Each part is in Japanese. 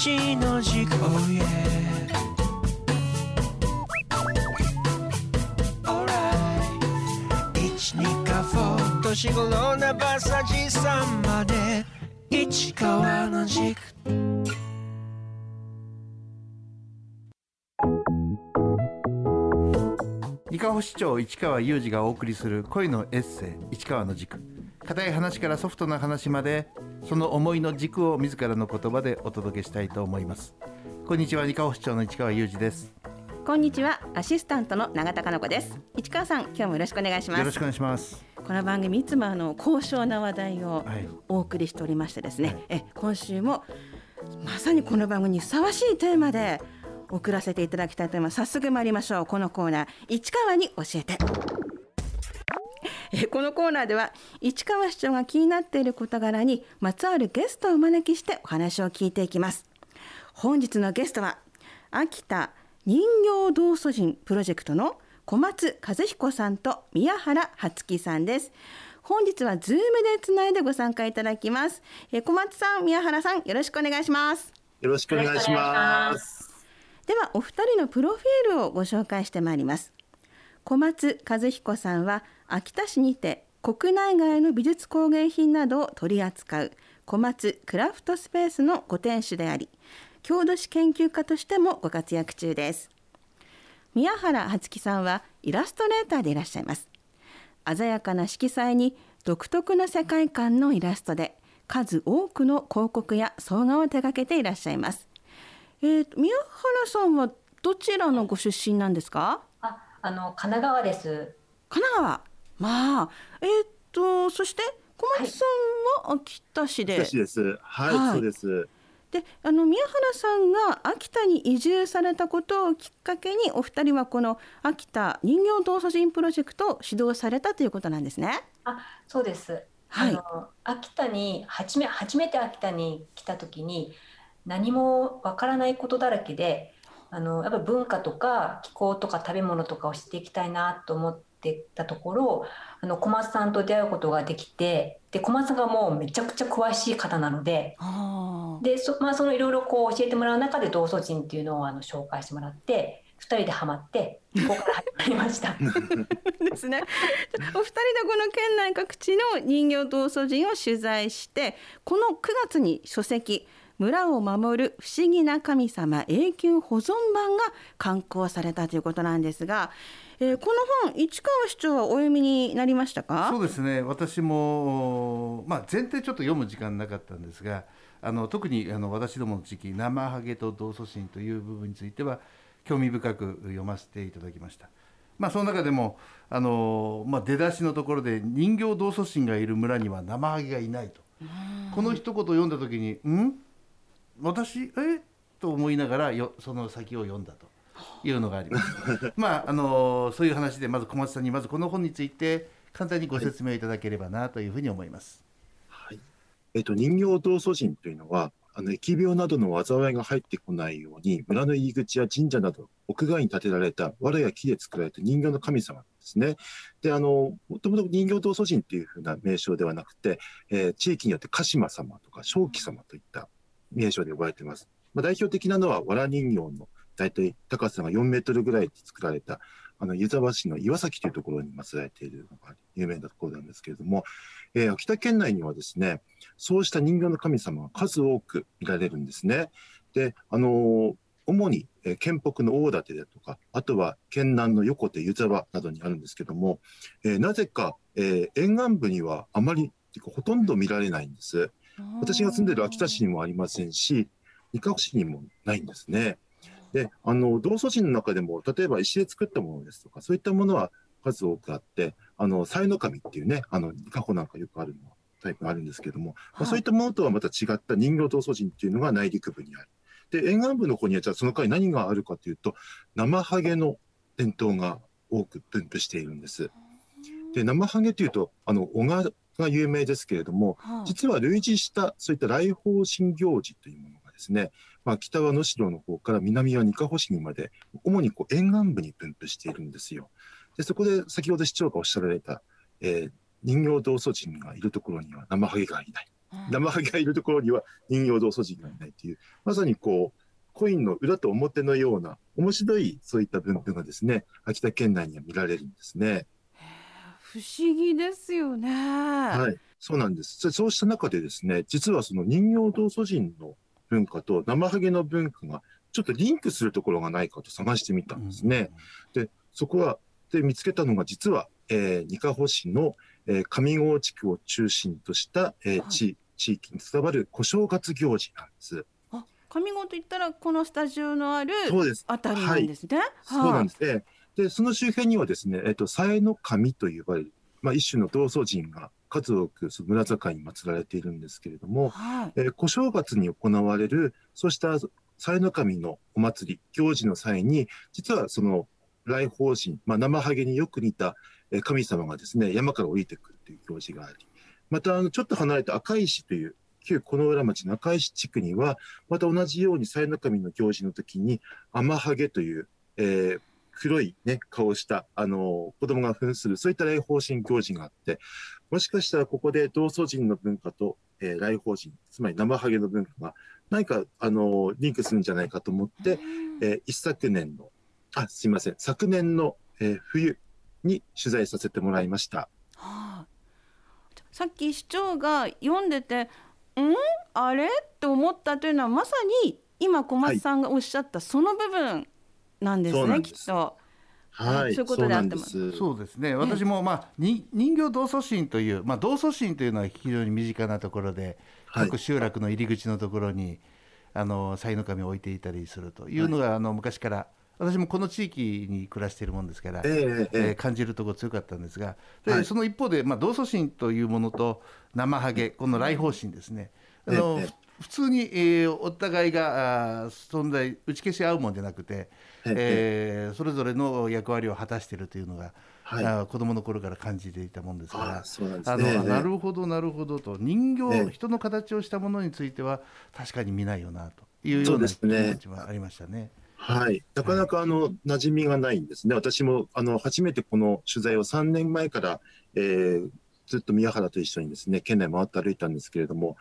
一の軸 Oh yeah Alright 一二かフォー年頃なバサジさんまで。市川の軸。伊香保市長市川裕二がお送りする恋のエッセイ市川の軸。硬い話からソフトな話までその思いの軸を自らの言葉でお届けしたいと思います。こんにちは伊香保市長の市川裕二です。こんにちはアシスタントの永田香奈子です。市川さん今日もよろしくお願いします。よろしくお願いします。この番組いつもあの高尚な話題をはい。お送りしておりましてですね、はい。え今週もまさにこの番組にふさわしいテーマで送らせていただきたいと思います。早速参りましょう。このコーナー市川に教えてえこのコーナーでは市川市長が気になっている事柄にまつわるゲストをお招きしてお話を聞いていきます。本日のゲストは秋田人形道祖神プロジェクトの小松和彦さんと宮原葉月さんです。本日はズームでつないでご参加いただきます。えー小松さん宮原さんよろしくお願いします。よろしくお願いします。ではお二人のプロフィールをご紹介してまいります小松和彦さんは秋田市にて国内外の美術工芸品などを取り扱う小松クラフトスペースのご店主であり郷土史研究家としてもご活躍中です。宮原初樹さんはイラストレーターでいらっしゃいます。鮮やかな色彩に独特な世界観のイラストで数多くの広告や草画を手掛けていらっしゃいます。えーと、宮原さんはどちらのご出身なんですか？あ、あの神奈川です。神奈川？まあえっ、とそして小松さんは秋田市で、私です。はい、はいそうです。であの宮原さんが秋田に移住されたことをきっかけにお二人はこの秋田人形道祖神プロジェクトを指導されたということなんですね。あ、そうです。はいあの秋田に初め初めて秋田に来た時に何もわからないことだらけで、あのやっぱり文化とか気候とか食べ物とかを知っていきたいなと思ってたところ、あの小松さんと出会うことができて、で小松さんがもうめちゃくちゃ詳しい方なので。あでそ,、まあ、そのいろいろこう教えてもらう中で道祖神っていうのをあの紹介してもらって2人でハマってここから始まりました。ですね。お二人でこの県内各地の人形道祖神を取材してこの9月に書籍村を守る不思議な神様永久保存版が刊行されたということなんですが、えーこの本市川市長はお読みになりましたか？そうですね。私も、まあ、全体ちょっと読む時間なかったんですがあの特にあの私どもの地域生ハゲと道祖神という部分については興味深く読ませていただきました。まあ、その中でもあの、まあ、出だしのところで人形道祖神がいる村には生ハゲがいないと。この一言を読んだ時に「ん？私え？と思いながらよその先を読んだというのがあります。まああのそういう話でまず小松さんにまずこの本について簡単にご説明いただければなというふうに思います。はい。えっと、人形道祖神というのは、あの、疫病などの災いが入ってこないように、村の入り口や神社など、屋外に建てられた藁や木で作られた人形の神様ですね。で、あの、もともと人形道祖神っていうふうな名称ではなくて、えー地域によって鹿島様とか正気様といった名称で呼ばれています。まあ、代表的なのは、藁人形の大体高さが4メートルぐらいで作られた、あの、湯沢市の岩崎というところに祀られているのが有名なところなんですけれども、えー秋田県内にはですね、そうした人形の神様が数多く見られるんですね。で、あのー主に、えー県北の大館だとか、あとは県南の横手、湯沢などにあるんですけども、えーなぜか、えー沿岸部にはあまり、ほとんど見られないんです。私が住んでる秋田市にもありませんし、伊香保市にもないんですね。で、あの、道祖神の中でも、例えば石で作ったものですとか、そういったものは数多くあって、あの、才の神っていうね、あの、伊香保なんかよくあるのはタイプがあるんですけども、まあ、そういったものとはまた違った人形道祖神っていうのが内陸部にある。で、沿岸部の方には、じゃあその回何があるかというと、生ハゲの伝統が多く分布しているんです。で、生ハゲというと、あの、小川が有名ですけれども、はい実は類似したそういった来訪神行事というものがですね、まあ、北は能代の方から南はにかほ市にまで主にこう沿岸部に分布しているんですよ。でそこで先ほど市長がおっしゃられた、えー人形道祖神がいるところには生ハゲがいない。生ハゲがいるところには人形道祖神がいないという、まさにこう、コインの裏と表のような面白いそういった分布がですね、秋田県内には見られるんですね。不思議ですよね。はい、そうなんです。そそうした中でですね、実はその人形道祖神の文化と生ハゲの文化がちょっとリンクするところがないかと探してみたんですね。で、そこは、で見つけたのが実は、えー、二カ保市の、えー、上郷地区を中心とした、えーはい地地域に伝わる小正月行事なんです。あ、上郷と言ったらこのスタジオのある。あたりなんですね。そうなんす。ですね。で、その周辺にはですね、えっと、さえの神と呼ばれる、まあ、一種の道祖神が数多くその村境に祀られているんですけれども、はい。えー小正月に行われる、そうしたさえの神のお祭り、行事の際に、実はその来訪神、まあ、生ハゲによく似たえー神様がですね、山から降りてくるという行事があり、また、あの、ちょっと離れた赤石という、旧この浦町の赤石地区には、また同じようにさえの神の行事の時に、天ハゲという、えー黒いね、顔をした、あの、子供が扮する、そういった来訪神行事があって、もしかしたらここで道祖神の文化と、えー来訪神、つまり生ハゲの文化が、何か、あの、リンクするんじゃないかと思って、えー一昨年の、あ、すいません、昨年の、えー冬に取材させてもらいました。はい。さっき市長が読んでて、ん？あれ？って思ったというのはまさに今小松さんがおっしゃったその部分なんですね、そうなんです。きっと。はい、そういうことであっても。そうなんです。そうですね。私も、まあ、に人形道祖神という、まあ、道祖神というのは非常に身近なところではい。各集落の入り口のところにあの才の神を置いていたりするというのが、あの昔から私もこの地域に暮らしているもんですから、ええええ。ーえ感じるところ強かったんですがで、はい。その一方で、まあ、道祖神というものと生ハゲこの来訪神ですね。あの、ええ普通に、えーお互いが存在打ち消し合うもんじゃなくて、ええーそれぞれの役割を果たしているというのが、はい。子供の頃から感じていたもんですから。あなんですあねのなるほどなるほどと。人形、ええ。人の形をしたものについては確かに見ないよなというよそううな気持ちはありましたね。はい。なかなかあの、馴染みがないんですね。私も、あの、初めてこの取材を3年前から、えーずっと宮原と一緒にですね、県内回って歩いたんですけれども、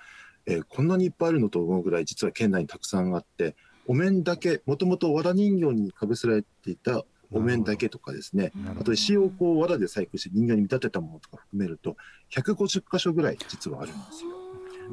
えーこんなにいっぱいあるのと思うぐらい、実は県内にたくさんあって、お面だけ、もともと藁人形にかぶせられていたお面だけとかですね、あと石をこう藁で細工して人形に見立てたものとか含めると、150箇所ぐらい実はあるんですよ。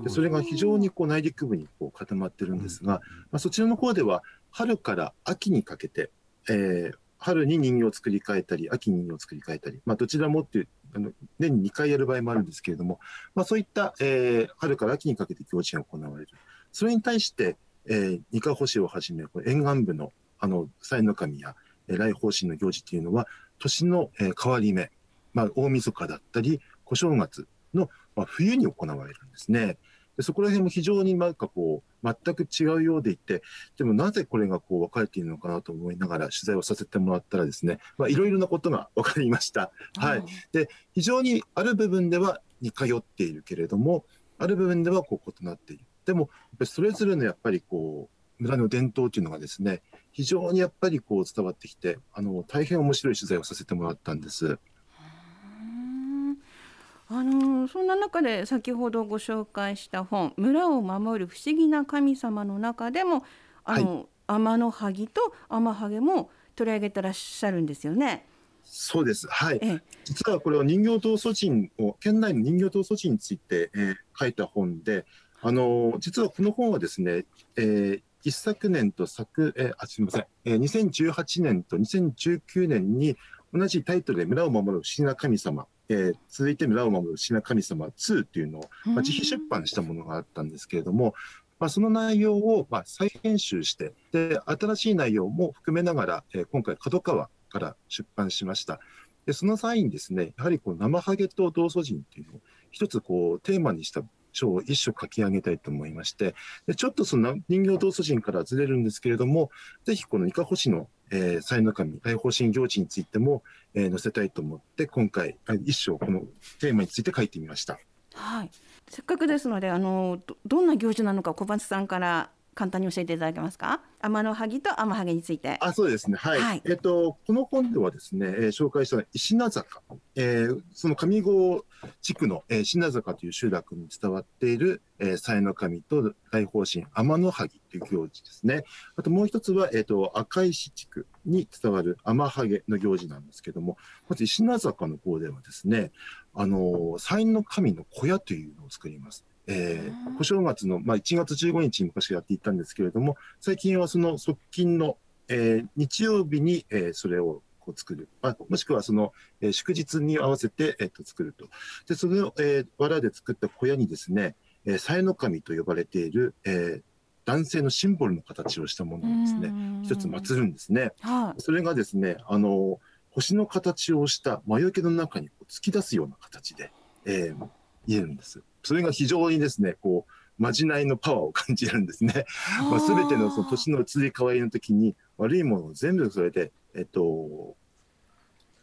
でそれが非常にこう内陸部にこう固まってるんですが、まあ、そちらの方では春から秋にかけて、えー春に人形を作り変えたり、秋に人形を作り変えたり、まあ、どちらもっていうあの年に2回やる場合もあるんですけれども、まあ、そういった、えー春から秋にかけて行事が行われる。それに対して、えー、二カ保をはじめ、沿岸部のあのの神や、えー来訪神の行事というのは、年の、えー変わり目、まあ、大晦日だったり、小正月の、まあ、冬に行われるんですね。でそこら辺も非常になんかこう、全く違うようでいて、でもなぜこれがこう分かれているのかなと思いながら取材をさせてもらったらですね、まあ、いろいろなことが分かりました。はい。非常にある部分では似通っているけれども、ある部分ではこう異なっている。でも、それぞれのやっぱりこう、村の伝統というのがですね、非常にやっぱりこう伝わってきて、あの、大変面白い取材をさせてもらったんです。うんあのそんな中で先ほどご紹介した本「村を守る不思議な神様」の中でもあの、天の萩と天ハゲも取り上げてらっしゃるんですよね。そうです。はい。ええ実はこれは人形道祖神を、県内の人形道祖神について、えー書いた本で、あのー実はこの本はですね、えー一昨年と昨、えーあ、すみません、えー2018年と2019年に同じタイトルで村を守る不思議な神様、えー続いて村を守る不思議な神様2っていうのを、まあ、自費出版したものがあったんですけれども、まあ、その内容をまあ再編集して、で、新しい内容も含めながら、えー今回角川から出版しました。で、その際にですね、やはりこう生ハゲと道祖神っていうのを一つこうテーマにした章を一書書き上げたいと思いまして、でちょっとその人形道祖神からずれるんですけれども、ぜひこの伊香保市の、えー、才の神、大方針行事についても、えー載せたいと思って、今回、あ一章このテーマについて書いてみました。はい、せっかくですのであのどどんな行事なのか小松さんから簡単に教えていただけますか？天の萩と天ハゲについて。あ、そうですね。はい。はいえっ、と、この本ではですね、えー紹介した石名坂えーその上郷地区の、えー品坂という集落に伝わっている、えー、祭の神と大方針天の萩という行事ですね。あともう一つは、えっ、と、赤石地区に伝わる天ハゲの行事なんですけども、まず品坂の方ではですね、あのー、祭の神の小屋というのを作ります。えー、小正月の、まあ、1月15日に昔やっていたんですけれども、最近はその側近の、えー日曜日に、えーそれをこう作る。あもしくはその、えー祝日に合わせて、えっと作ると。で、それを、えー、藁で作った小屋にですね、えー、祭の神と呼ばれている、えー男性のシンボルの形をしたものをですね、一つ祀るんですね。はい。それがですね、あの、星の形をした魔除けの中にこう突き出すような形で、えー、入れるんです。それが非常にですね、こう、まじないのパワーを感じるんですね。まあ、全てのその年の移り変わりの時に悪いものを全部それで、えっと、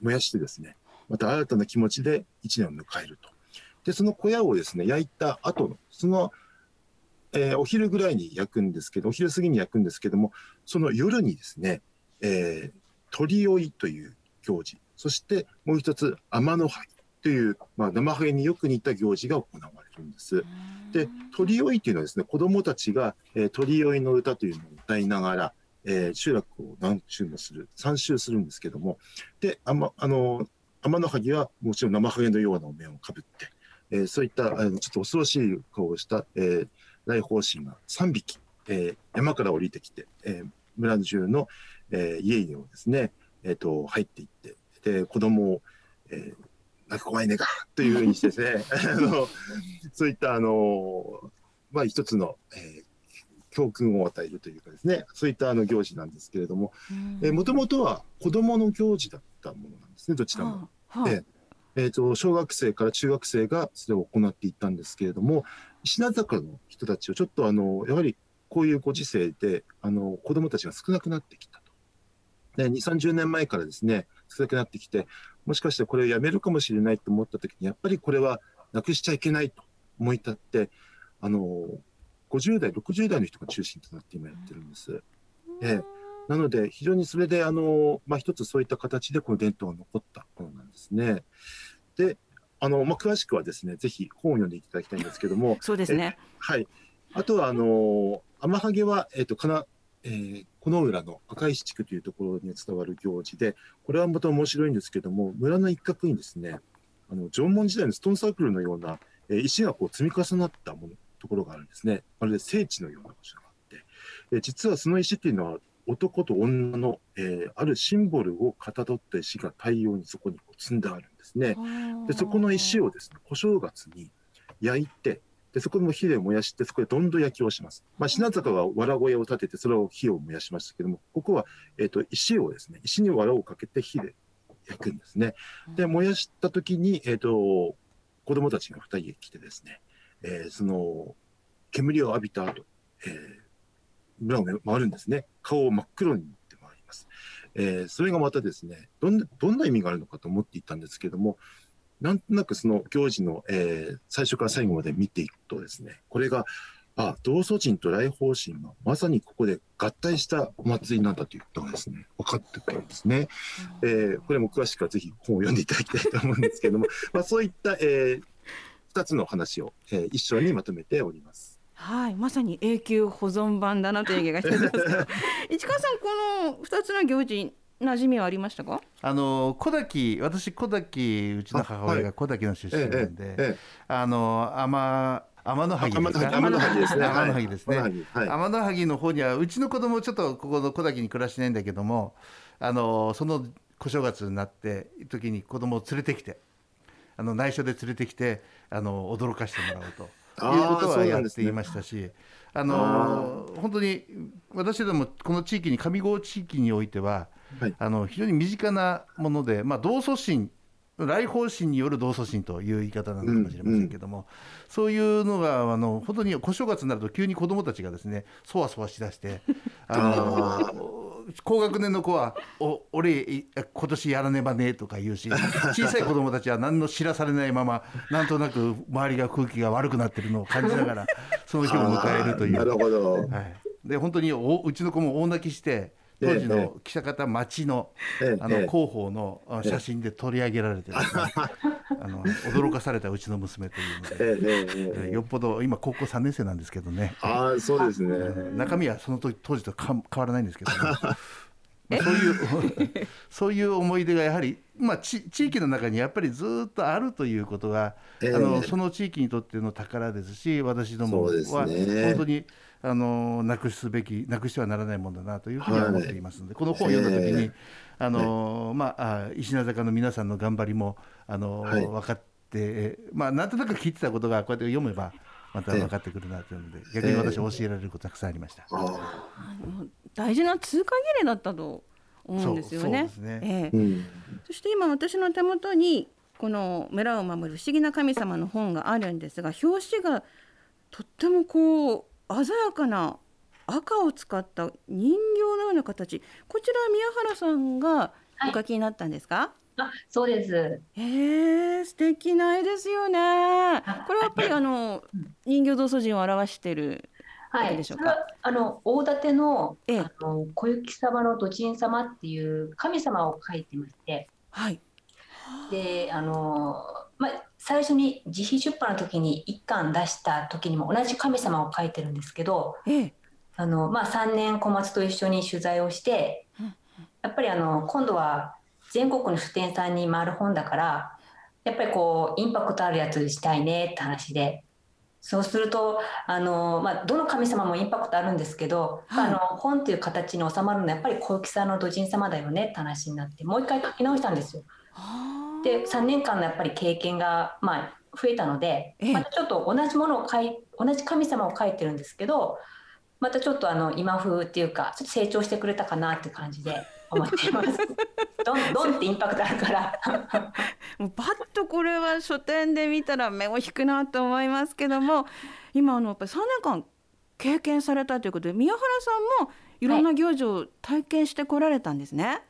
燃やしてですね、また新たな気持ちで一年を迎えると。で、その小屋をですね、焼いた後の、その、えーお昼ぐらいに焼くんですけど、お昼過ぎに焼くんですけども、その夜にですね、えー、鳥追いという行事、そしてもう一つ、天の萩という、まあ、生ハゲによく似た行事が行われるんです。で、鳥追いというのはですね、子供たちが、えー鳥追いの歌というのを歌いながら、えー集落を何周もする、3周するんですけども、で、あま、あの、天の萩はもちろん生ハゲのようなお面をかぶって、えーそういったあのちょっと恐ろしい顔をした、えー、来訪神が3匹、えー山から降りてきて、えー村中の、えー家々をですね、えっ、と、入っていって、で、子供を、えーなんか怖いねか、というふうにしてですね、あの、そういった、あの、まあ、一つの、えー教訓を与えるというかですね、そういったあの行事なんですけれども、えー、もともとは子供の行事だったものなんですね、どちらも。はい。でえー、と小学生から中学生がそれを行っていったんですけれども、品坂の人たちをちょっとあの、やはりこういうご時世で、あの、子供たちが少なくなってきたと。で、2、30年前からですね、少なくなってきて、もしかしてこれをやめるかもしれないと思った時に、やっぱりこれはなくしちゃいけないと思い立って、あの、50代、60代の人が中心となって今やってるんです。ええなので、非常にそれで、あの、まあ、一つそういった形でこの伝統が残ったものなんですね。で、あの、まあ、詳しくはですね、ぜひ本を読んでいただきたいんですけども、そうですね。はい。あとは、あの、天ハゲは、えっ、と、かな、えー、ここの浦の赤石地区というところに伝わる行事で、これはまた面白いんですけども、村の一角にですね、あの、縄文時代のストーンサークルのような、え石がこう積み重なったもの、ところがあるんですね。まるで聖地のような場所があって、え実はその石っていうのは、男と女の、えーあるシンボルをかたどった石が大量にそこにこう積んであるんですね。で、そこの石をですね、小正月に焼いて、で、そこも火で燃やして、そこでどんどん焼きをします。まあ、品坂は藁小屋を建てて、それを火を燃やしましたけども、ここは、えっ、と、石をですね、石に藁をかけて火で焼くんですね。で、燃やした時に、えっ、と、子供たちが二人来てですね、えーその、煙を浴びた後、えー村を回るんですね。顔を真っ黒に塗って回ります。えーそれがまたですね、どんな、どんな意味があるのかと思っていたんですけども、なんとなくその行事の、えー最初から最後まで見ていくとですね、これが、あ、道祖神と来訪神がまさにここで合体したお祭りなんだということがですね、分かってくるんですね。えーこれも詳しくはぜひ本を読んでいただきたいと思うんですけども、まあそういった、えー二つの話を、えー一緒にまとめております。はい、まさに永久保存版だなという気がしてます 市川さんこの二つの行事馴染みはありましたか？あの小滝私小滝うちの母親が小滝の出身なんで、えあの天天の萩ですか天の萩ですね。天の萩ですね。天の萩の方にはうちの子供ちょっとここの小滝に暮らしてないんだけどもあのその小正月になって時に子供を連れてきてあの内緒で連れてきてあの驚かしてもらおうということはやっていましたしあの本当に私どもこの地域に上郷地域においては、はい。あの非常に身近なもので、まあ、同祖神来訪神による同祖神という言い方なのかもしれませんけども、そういうのがあの本当に小正月になると急に子どもたちがですねそわそわしだして あの高学年の子は「お俺い今年やらねばね」とか言うし小さい子どもたちは何の知らされないままなんとなく周りが空気が悪くなってるのを感じながらその日を迎えるという。なるほど。はい、で本当におうちの子も大泣きして当時ええ。の記者方町のあの広報のあ写真で取り上げられてね あの驚かされたうちの娘というので、よっぽど今高校3年生なんですけどね、ああそうですね。中身はその時当時とか変わらないんですけど、ね、まあそういうそういう思い出がやはり、まあ、ち地域の中にやっぱりずっとあるということが、ええ。あのその地域にとっての宝ですし私どもは本ね。当にあのなくすべきなくしてはならないものだなというふうには思っていますので、この本を読んだ時に、ええあのまああ石名坂の皆さんの頑張りもあの、はい。分かって、まあ、なんとなく聞いてたことがこうやって読めばまた分かってくるなというので、逆に私は教えられることたくさんありました。大事な通過儀礼だったと思うんですよね。そえ。そして今私の手元にこの村を守る不思議な神様の本があるんですが表紙がとってもこう鮮やかな赤を使った人形のような形。こちらは宮原さんがお書きになったんですか、あそうです。えー、素敵な絵ですよね。これはやっぱりあの人形道祖神を表してるはい、わけでしょうか？それはあの大館のええ。あの小雪様の土神様っていう神様を書いてまして、はい。であのまあ最初に自費出版の時に一巻出した時にも同じ神様を書いてるんですけど、ええあのまあ3年小松と一緒に取材をしてうん、やっぱりあの今度は全国の書店さんに回る本だから、やっぱりこうインパクトあるやつしたいねって話で。そうするとあの、まあ、どの神様もインパクトあるんですけど、はいあの本っていう形に収まるのはやっぱり小雪さんの土神様だよねって話になってもう一回書き直したんですよ。はあで3年間のやっぱり経験が、まあ、増えたので、ええまたちょっと同じものを書い同じ神様を書いてるんですけどまたちょっとあの今風っていうかちょっと成長してくれたかなって感じで思っています。どんどんってインパクトあるから もうパッとこれは書店で見たら目を引くなと思いますけども今あのやっぱり3年間経験されたということで宮原さんもいろんな行事を体験してこられたんですね。はい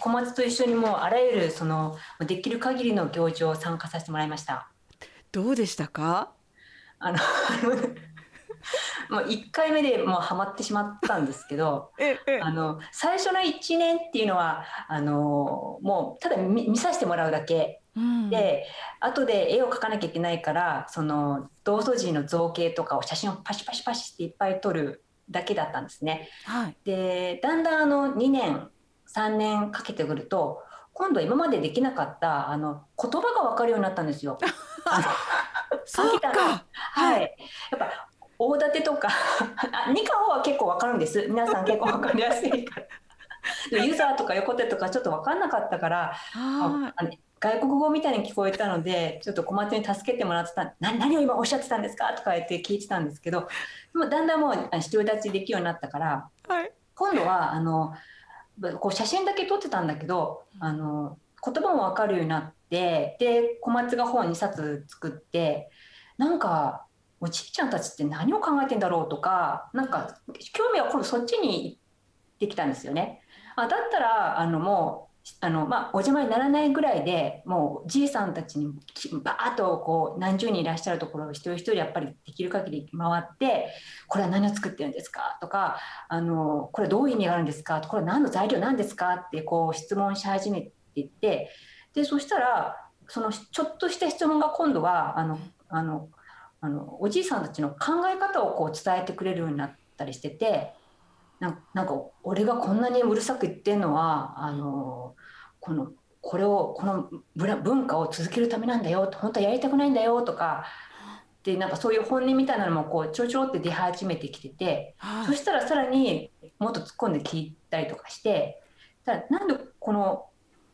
小松と一緒にもうあらゆるそのできる限りの行事を参加させてもらいました。どうでしたか？あのもう1回目でもうハマってしまったんですけどええ。あの最初の1年っていうのはあのもうただ見見させてもらうだけ。うん。で後で絵を描かなきゃいけないからその道祖神の造形とかを写真をパシパシパシっていっぱい撮るだけだったんですね。はい。でだんだんあの2年3年かけてくると今度今までできなかったあの言葉が分かるようになったんですよ。そうか。ははい。い、やっぱ大館とかあ二課は結構わかるんです。皆さん結構わかりやすいから。ユーザーとか横手とかちょっとわかんなかったから外国語みたいに聞こえたのでちょっと小松に助けてもらってたな何を今おっしゃってたんですか？とか言って聞いてたんですけどでもだんだんもう独り立ちできるようになったからいはい。今度はあのこう写真だけ撮ってたんだけどあの言葉も分かるようになってで小松が本2冊作ってなんかおじいちゃんたちって何を考えてんだろうとかなんか興味は今度そっちに行ってきたんですよね。あだったらあのもうあの、まあ、お邪魔にならないぐらいでもうじいさんたちにバーッとこう何十人いらっしゃるところを一人一人やっぱりできる限り回ってこれは何を作ってるんですか？とかあのこれどういう意味があるんですか？これ何の材料なんですか？ってこう質問し始めていってでそしたらそのちょっとした質問が今度はあのあのあのおじいさんたちの考え方をこう伝えてくれるようになったりしててなんなんか俺がこんなにうるさく言ってるのはあのこのこれをこの文文化を続けるためなんだよ本当はやりたくないんだよとかでなんかそういう本音みたいなのもこうちょろちょろって出始めてきてて。そはいしたらさらにもっと突っ込んで聞いたりとかしてただなんでこの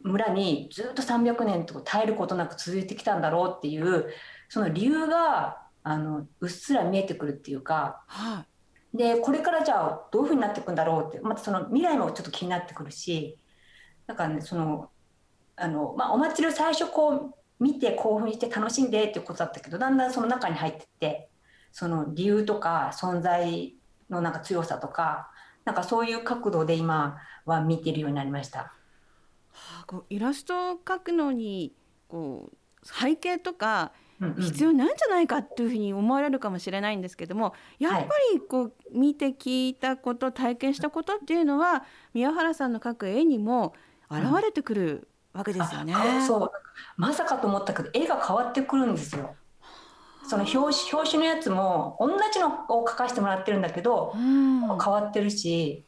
村にずっと300年と絶えることなく続いてきたんだろうっていうその理由があのうっすら見えてくるっていうかはでこれからじゃあどういうふうになっていくんだろうってまたその未来もちょっと気になってくるしだかねそのあの、まあ、お祭りを最初こう見て興奮して楽しんでっていうことだったけどだんだんその中に入ってってその理由とか存在のなんか強さとかなんかそういう角度で今は見てるようになりました。あこうイラストを描くのにこう背景とか必要なんじゃないかっていうふうに思われるかもしれないんですけどもやっぱりこう見て聞いたこと体験したことっていうのは宮原さんの描く絵にも現れてくるわけですよね。あそう。まさかと思ったけど絵が変わってくるんですよ。その表紙表紙のやつも同じのを描かせてもらってるんだけどうん。変わってるし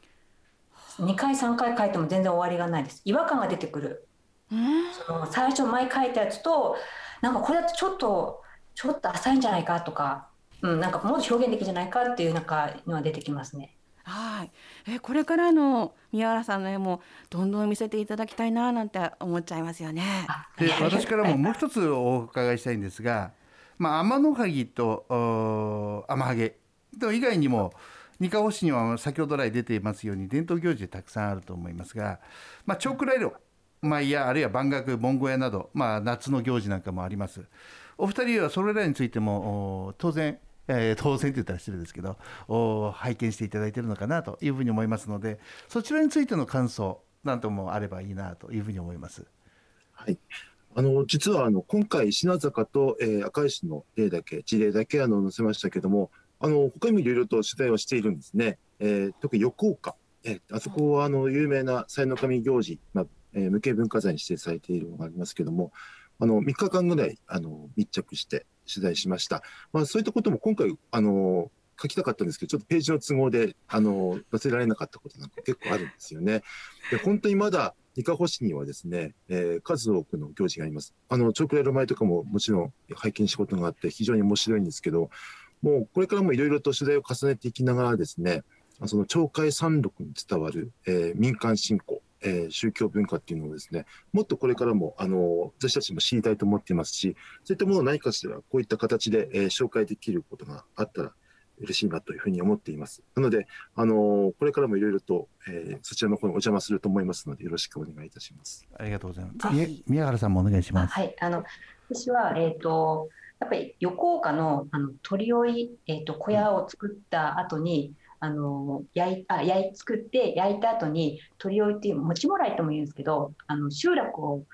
2回3回描いても全然終わりがないです。違和感が出てくる。うん。その最初前描いたやつとなんかこれだとちょっとちょっと浅いんじゃないかとか、うん、なんかもっと表現的じゃないかっていうなんかのは出てきますね。はい、えこれからの宮原さんの絵もどんどん見せていただきたいななんて思っちゃいますよね。あで私からももう一つお伺いしたいんですが、まあ、天の萩とお天ハゲと以外にも二カ星には先ほど来出ていますように伝統行事たくさんあると思いますが、まあ、チョークライロ舞やあるいは万学盆小屋など、まあ、夏の行事なんかもありますお二人はそれらについても当然えー当然と言ったら失礼ですけど拝見していただいているのかなというふうに思いますのでそちらについての感想なんともあればいいなというふうに思います。はい。あの、実は、あの、今回、品坂と、えー赤石の例だけ、事例だけ、あの、載せましたけども、あの、他にもいろいろと取材をしているんですね。えー特に横岡。えーあそこは、あの、有名な才の神行事、まあ、えー無形文化財に指定されているのがありますけども、あの、3日間ぐらい、あの、密着して取材しました。まあ、そういったことも今回、あの、書きたかったんですけど、ちょっとページの都合で、あの、載せられなかったことなんか結構あるんですよね。で、本当にまだ、ニカホシにはですね、えー数多くの行事があります。あの、チョークレール前とかももちろん拝見したことがあって非常に面白いんですけど、もうこれからもいろいろと取材を重ねていきながらですね、その鳥海山麓に伝わる、えー民間信仰、えー宗教文化っていうのをですね、もっとこれからも、あの、私たちも知りたいと思っていますし、そういったものを何かしらこういった形で、えー紹介できることがあったら嬉しいなというふうに思っています。なので、あのこれからもいろいろと、えーそちらの方にお邪魔すると思いますので、よろしくお願いいたします。ありがとうございます。宮原さんもお願いしあます。はい、あの私は、えー、とやっぱり横岡のあの鳥追い、えー、と小屋を作った後にあの焼いあ焼い作って焼いた後に鳥追いっていう餅もらいとも言うんですけどあの集落を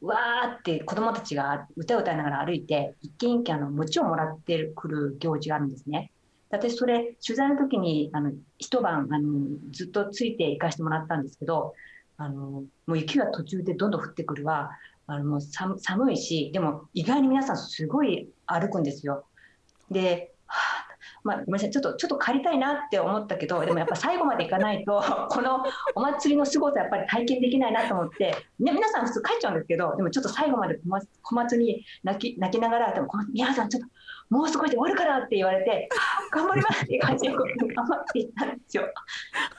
わーって子どもたちが歌を歌いながら歩いて一軒一軒あの餅をもらってくる行事があるんですね。私それ取材の時にあの一晩あのずっとついて行かせてもらったんですけどあのもう雪が途中でどんどん降ってくるわあのもう寒いしでも意外に皆さんすごい歩くんですよ。で、まあ、ごめんなさい。ちょっとちょっと借りたいなって思ったけどでもやっぱ最後まで行かないと このお祭りの凄さやっぱり体験できないなと思って、ね、皆さん普通帰っちゃうんですけどでもちょっと最後まで小松に泣き泣きながらでも小松宮さんちょっともう少しで終わるからって言われて頑張りますって感じで頑張っていったんですよ。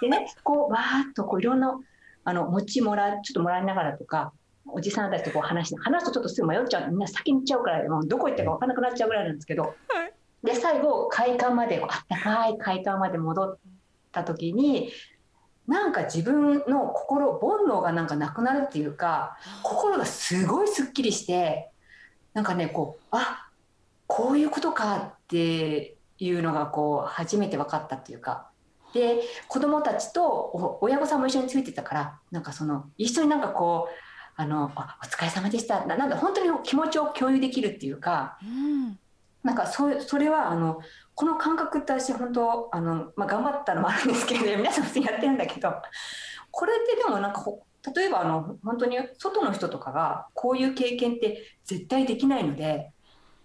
でねこうわーっとこういろんなあの餅もらちょっともらいながらとかおじさんたちとこう話して話すとちょっとすぐ迷っちゃう。みんな先に行っちゃうからもうどこ行ったか分からなくなっちゃうぐらいなんですけど、で最後会館まであったかい会館まで戻った時になんか自分の心煩悩がなんかなくなるっていうか心がすごいすっきりしてなんかねこうあこういうことかっていうのがこう初めて分かったっていうか。で子供たちと親御さんも一緒についてたからなんかその一緒になんかこうあのあお疲れ様でした。ななんか本当に気持ちを共有できるっていうか。うん。なんかそそれはあのこの感覚って私本当あの、まあ、頑張ったのもあるんですけれど 皆さん普通にやってるんだけどこれってでもなんか例えばあの本当に外の人とかがこういう経験って絶対できないので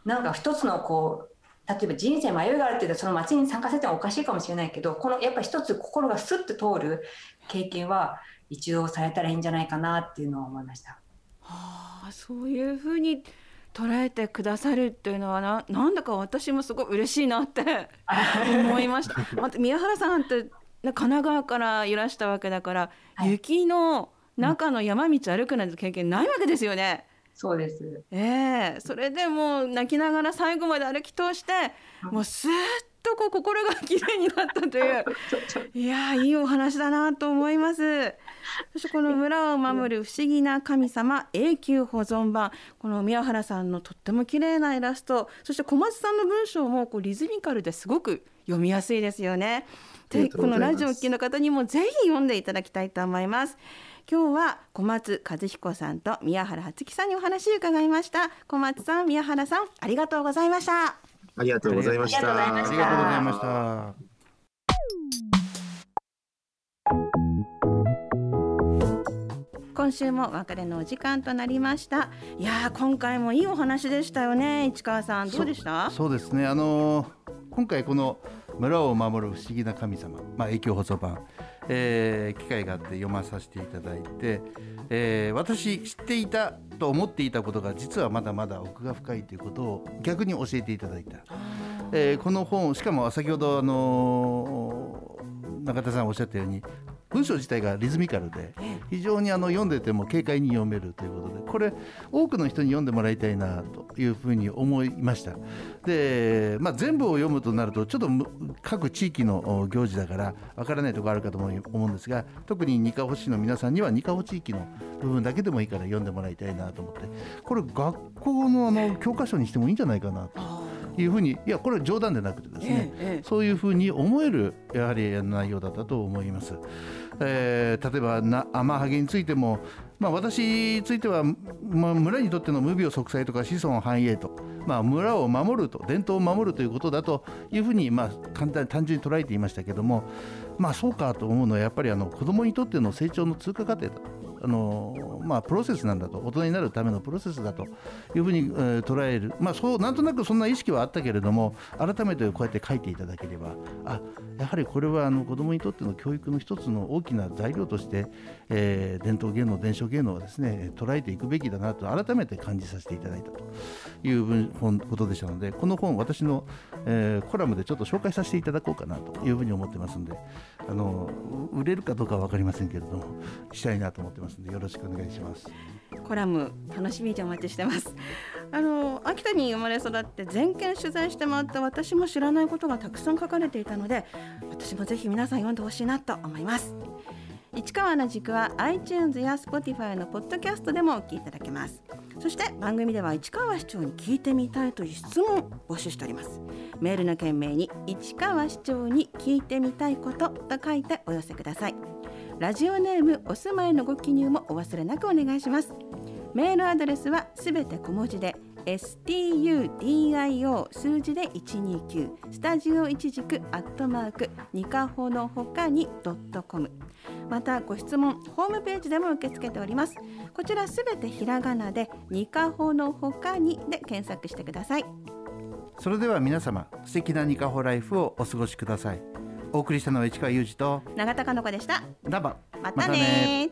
なんか一つのこう例えば人生迷いがあるって言うとその街に参加せてもおかしいかもしれないけどこのやっぱ一つ心がスッと通る経験は一度されたらいいんじゃないかなっていうのを思いました。はあ、そういうふうに捉えてくださるっていうのはななんだか私もすごい嬉しいなって 思いました。また宮原さんってね神奈川からいらしたわけだから、はい雪の中の山道歩くなんて経験ないわけですよね。そうですええそれでもう泣きながら最後まで歩き通して、もうスーッとこう心がきれいになったという いやーいいお話だなと思います。そしてこの村を守る不思議な神様永久保存版この宮原さんのとっても綺麗なイラストそして小松さんの文章もこうリズミカルですごく読みやすいですよね。でこのラジオをお聞きの方にもぜひ読んでいただきたいと思います。今日は小松和彦さんと宮原初樹さんにお話を伺いました小松さん宮原さんありがとうございましたありがとうございましありがとうございまあしりがとうございました。今週もお別れのお時間となりましたいやー今回もいいお話でしたよね市川さんどうでした？そうですね。あのー今回この村を守る不思議な神様、まあ永久保存版、えー機会があって読まさせていただいて、えー私知っていたと思っていたことが実はまだまだ奥が深いということを逆に教えていただいた。えーこの本しかも先ほどあのー中田さんおっしゃったように文章自体がリズミカルで非常にあの読んでても軽快に読めるということでこれ多くの人に読んでもらいたいなというふうに思いましたで、まあ、全部を読むとなるとちょっとむ各地域のお行事だからわからないところあるかと思うんですが特に二カ保市の皆さんには二カ保地域の部分だけでもいいから読んでもらいたいなと思ってこれ学校のあの教科書にしてもいいんじゃないかなと。いうふうにいやこれは冗談でなくてですね、ええええそういうふうに思えるやはり内容だったと思います。えー例えばな天ハゲについても、まあ、私については、まあ、村にとっての無病息災とか子孫繁栄と、まあ、村を守ると伝統を守るということだというふうに、まあ、簡単単純に捉えていましたけども、まあ、そうかと思うのはやっぱりあの子どもにとっての成長の通過過程だあのまあ、プロセスなんだと。大人になるためのプロセスだというふうに、えー捉える、まあ、そうなんとなくそんな意識はあったけれども改めてこうやって書いていただければあやはりこれはあの子どもにとっての教育の一つの大きな材料として、えー伝統芸能伝承芸能をですね捉えていくべきだなと改めて感じさせていただいたという本ことでしたのでこの本私の、えーコラムでちょっと紹介させていただこうかなというふうに思ってますんであの売れるかどうかは分かりませんけれどもしたいなと思ってますんでよろしくお願いします。コラム楽しみにお待ちしてます。あの秋田に生まれ育って全県取材して回った私も知らないことがたくさん書かれていたので私もぜひ皆さん読んでほしいなと思います。市川の軸は iTunes や Spotify のポッドキャストでもお聞きいただけます。そして番組では市川市長に聞いてみたいという質問を募集しております。メールの件名に市川市長に聞いてみたいことと書いてお寄せください。ラジオネームお住まいのご記入もお忘れなくお願いします。メールアドレスはすべて小文字で studio 数字で129スタジオ一軸アットマークニカホのほかにドットコム。またご質問ホームページでも受け付けております。こちらすべてひらがなでニカホのほかにで検索してください。それでは皆様素敵なニカホライフをお過ごしください。お送りしたのは市川裕二と永田かの子でした。またね